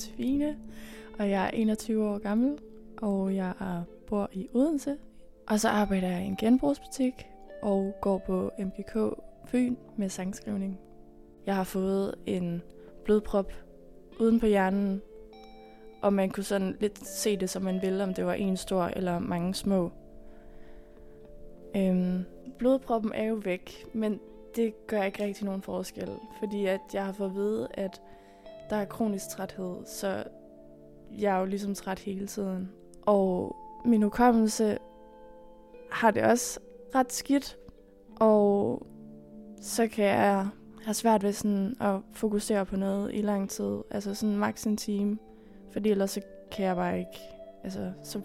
Josefine, og jeg er 21 år gammel, og jeg bor i Odense. Og så arbejder jeg i en genbrugsbutik og går på MGK Fyn med sangskrivning. Jeg har fået en blodprop uden på hjernen, og man kunne sådan lidt se det, som man ville, om det var en stor eller mange små. Øhm, blodproppen er jo væk, men det gør ikke rigtig nogen forskel, fordi at jeg har fået at vide, at der er kronisk træthed, så jeg er jo ligesom træt hele tiden. Og min hukommelse har det også ret skidt, og så kan jeg have svært ved sådan at fokusere på noget i lang tid, altså sådan maks en time, fordi ellers så kan jeg bare ikke, altså så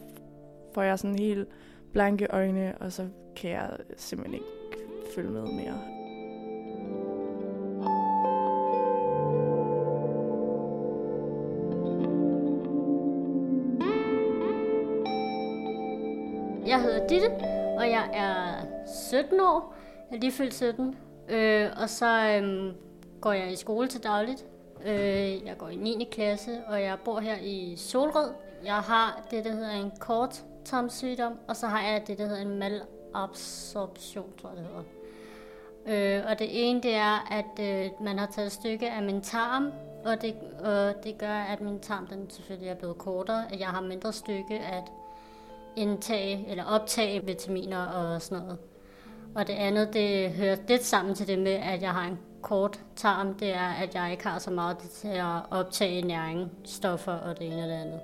får jeg sådan helt blanke øjne, og så kan jeg simpelthen ikke følge med mere. Jeg hedder Ditte, og jeg er 17 år. Jeg er lige fyldt 17. Øh, og så øhm, går jeg i skole til dagligt. Øh, jeg går i 9. klasse, og jeg bor her i Solrød. Jeg har det, der hedder en kort tarmsygdom, og så har jeg det, der hedder en malabsorption, tror jeg det hedder. Øh, og det ene, det er, at øh, man har taget et stykke af min tarm, og det, øh, det gør, at min tarm den selvfølgelig er blevet kortere, at jeg har mindre stykke at indtage eller optage vitaminer og sådan noget. Og det andet, det hører lidt sammen til det med, at jeg har en kort tarm, det er, at jeg ikke har så meget til at optage næringsstoffer og det ene og det andet.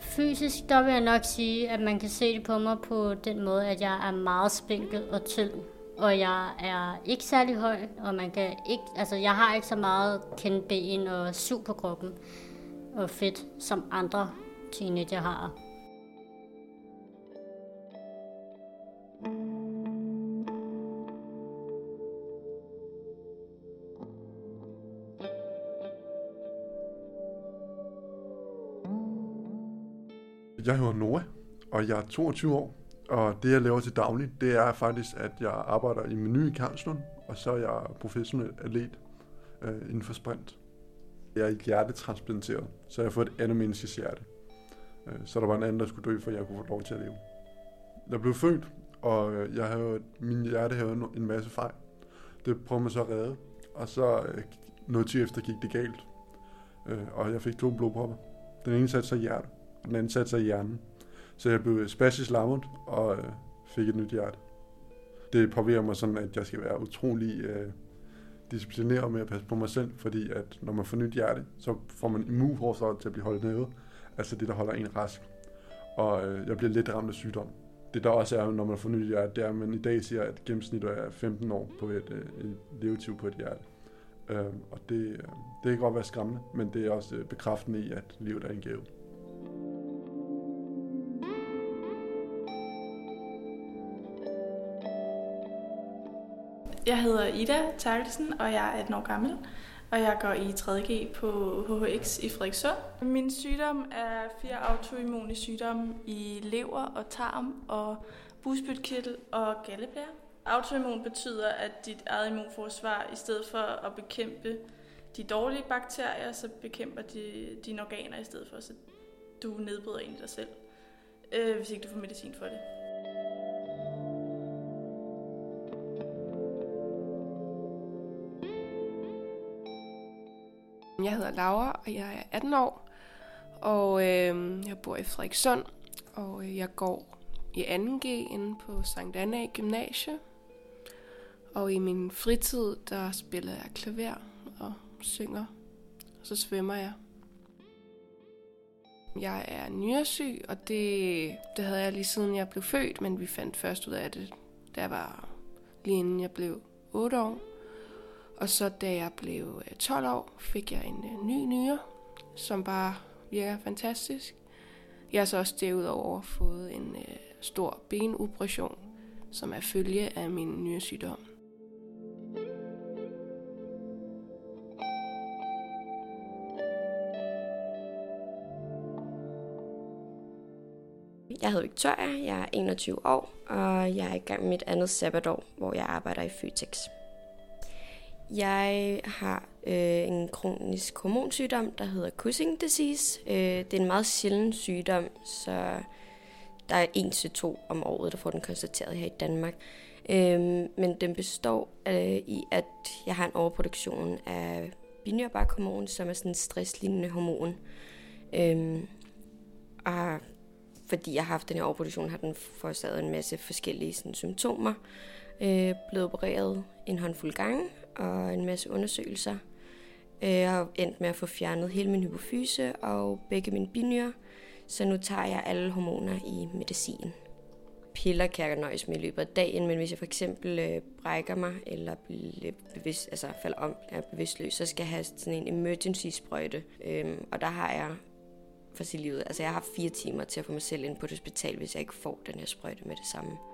Fysisk, der vil jeg nok sige, at man kan se det på mig på den måde, at jeg er meget spinkel og tynd. Og jeg er ikke særlig høj, og man kan ikke, altså jeg har ikke så meget kendt ben og sug på kroppen og fedt, som andre teenager har. Jeg hedder Noah, og jeg er 22 år. Og det, jeg laver til dagligt, det er faktisk, at jeg arbejder i Menu i Karlslund, og så er jeg professionel atlet øh, inden for sprint. Jeg er hjertetransplanteret, så jeg har fået et andet menneskes hjerte. Øh, så der var en anden, der skulle dø, for jeg kunne få lov til at leve. Jeg blev født, og øh, jeg havde, min hjerte havde en masse fejl. Det prøvede man så at redde, og så øh, noget tid efter gik det galt. Øh, og jeg fik to blodpropper. Den ene satte sig i hjertet, og den anden satte sig i hjernen. Så jeg blev spastisk lammet og øh, fik et nyt hjerte. Det påvirker mig sådan, at jeg skal være utrolig øh, disciplineret med at passe på mig selv, fordi at når man får nyt hjerte, så får man immunforsvaret til at blive holdt nede. Altså det, der holder en rask. Og øh, jeg bliver lidt ramt af sygdom. Det der også er, når man får nyt hjerte, det er, at man i dag siger, at gennemsnittet er 15 år på et, øh, et levetid på et hjerte. Øh, og det, øh, det kan godt være skræmmende, men det er også øh, bekræftende i, at livet er en gave. Jeg hedder Ida Terkelsen, og jeg er 18 år gammel, og jeg går i 3.G på HHX i Frederikssund. Min sygdom er fire autoimmune sygdomme i lever og tarm og busbytkittel og galleblære. Autoimmun betyder, at dit eget immunforsvar, i stedet for at bekæmpe de dårlige bakterier, så bekæmper de dine organer i stedet for, så du nedbryder ind i dig selv, øh, hvis ikke du får medicin for det. Jeg hedder Laura, og jeg er 18 år, og øh, jeg bor i Frederikssund, og øh, jeg går i 2G inde på Sankt Anna Gymnasie. Og i min fritid, der spiller jeg klaver og synger, og så svømmer jeg. Jeg er nyresyg, og det, det havde jeg lige siden jeg blev født, men vi fandt først ud af det, da jeg var lige inden jeg blev 8 år. Og så da jeg blev øh, 12 år, fik jeg en øh, ny nyre, som bare virker fantastisk. Jeg har så også derudover fået en øh, stor benoperation, som er følge af min nyresygdom. Jeg hedder Victoria, jeg er 21 år, og jeg er i gang med mit andet sabbatår, hvor jeg arbejder i Fytex. Jeg har øh, en kronisk hormonsygdom, der hedder Cushing disease. Øh, det er en meget sjælden sygdom, så der er en til to om året, der får den konstateret her i Danmark. Øh, men den består øh, i, at jeg har en overproduktion af binyrbarkhormon, som er sådan en stresslignende hormon. Øh, og fordi jeg har haft den her overproduktion, har den forårsaget en masse forskellige sådan, symptomer. Øh, blevet opereret en håndfuld gange og en masse undersøgelser. Øh, jeg har endt med at få fjernet hele min hypofyse og begge mine binyrer, så nu tager jeg alle hormoner i medicin. Piller kan jeg nøjes med i løbet af dagen, men hvis jeg for eksempel øh, brækker mig eller bliver bevidst, altså falder om, er bevidstløs, så skal jeg have sådan en emergency sprøjte. Øhm, og der har jeg for sit livet. Altså jeg har fire timer til at få mig selv ind på et hospital, hvis jeg ikke får den her sprøjte med det samme.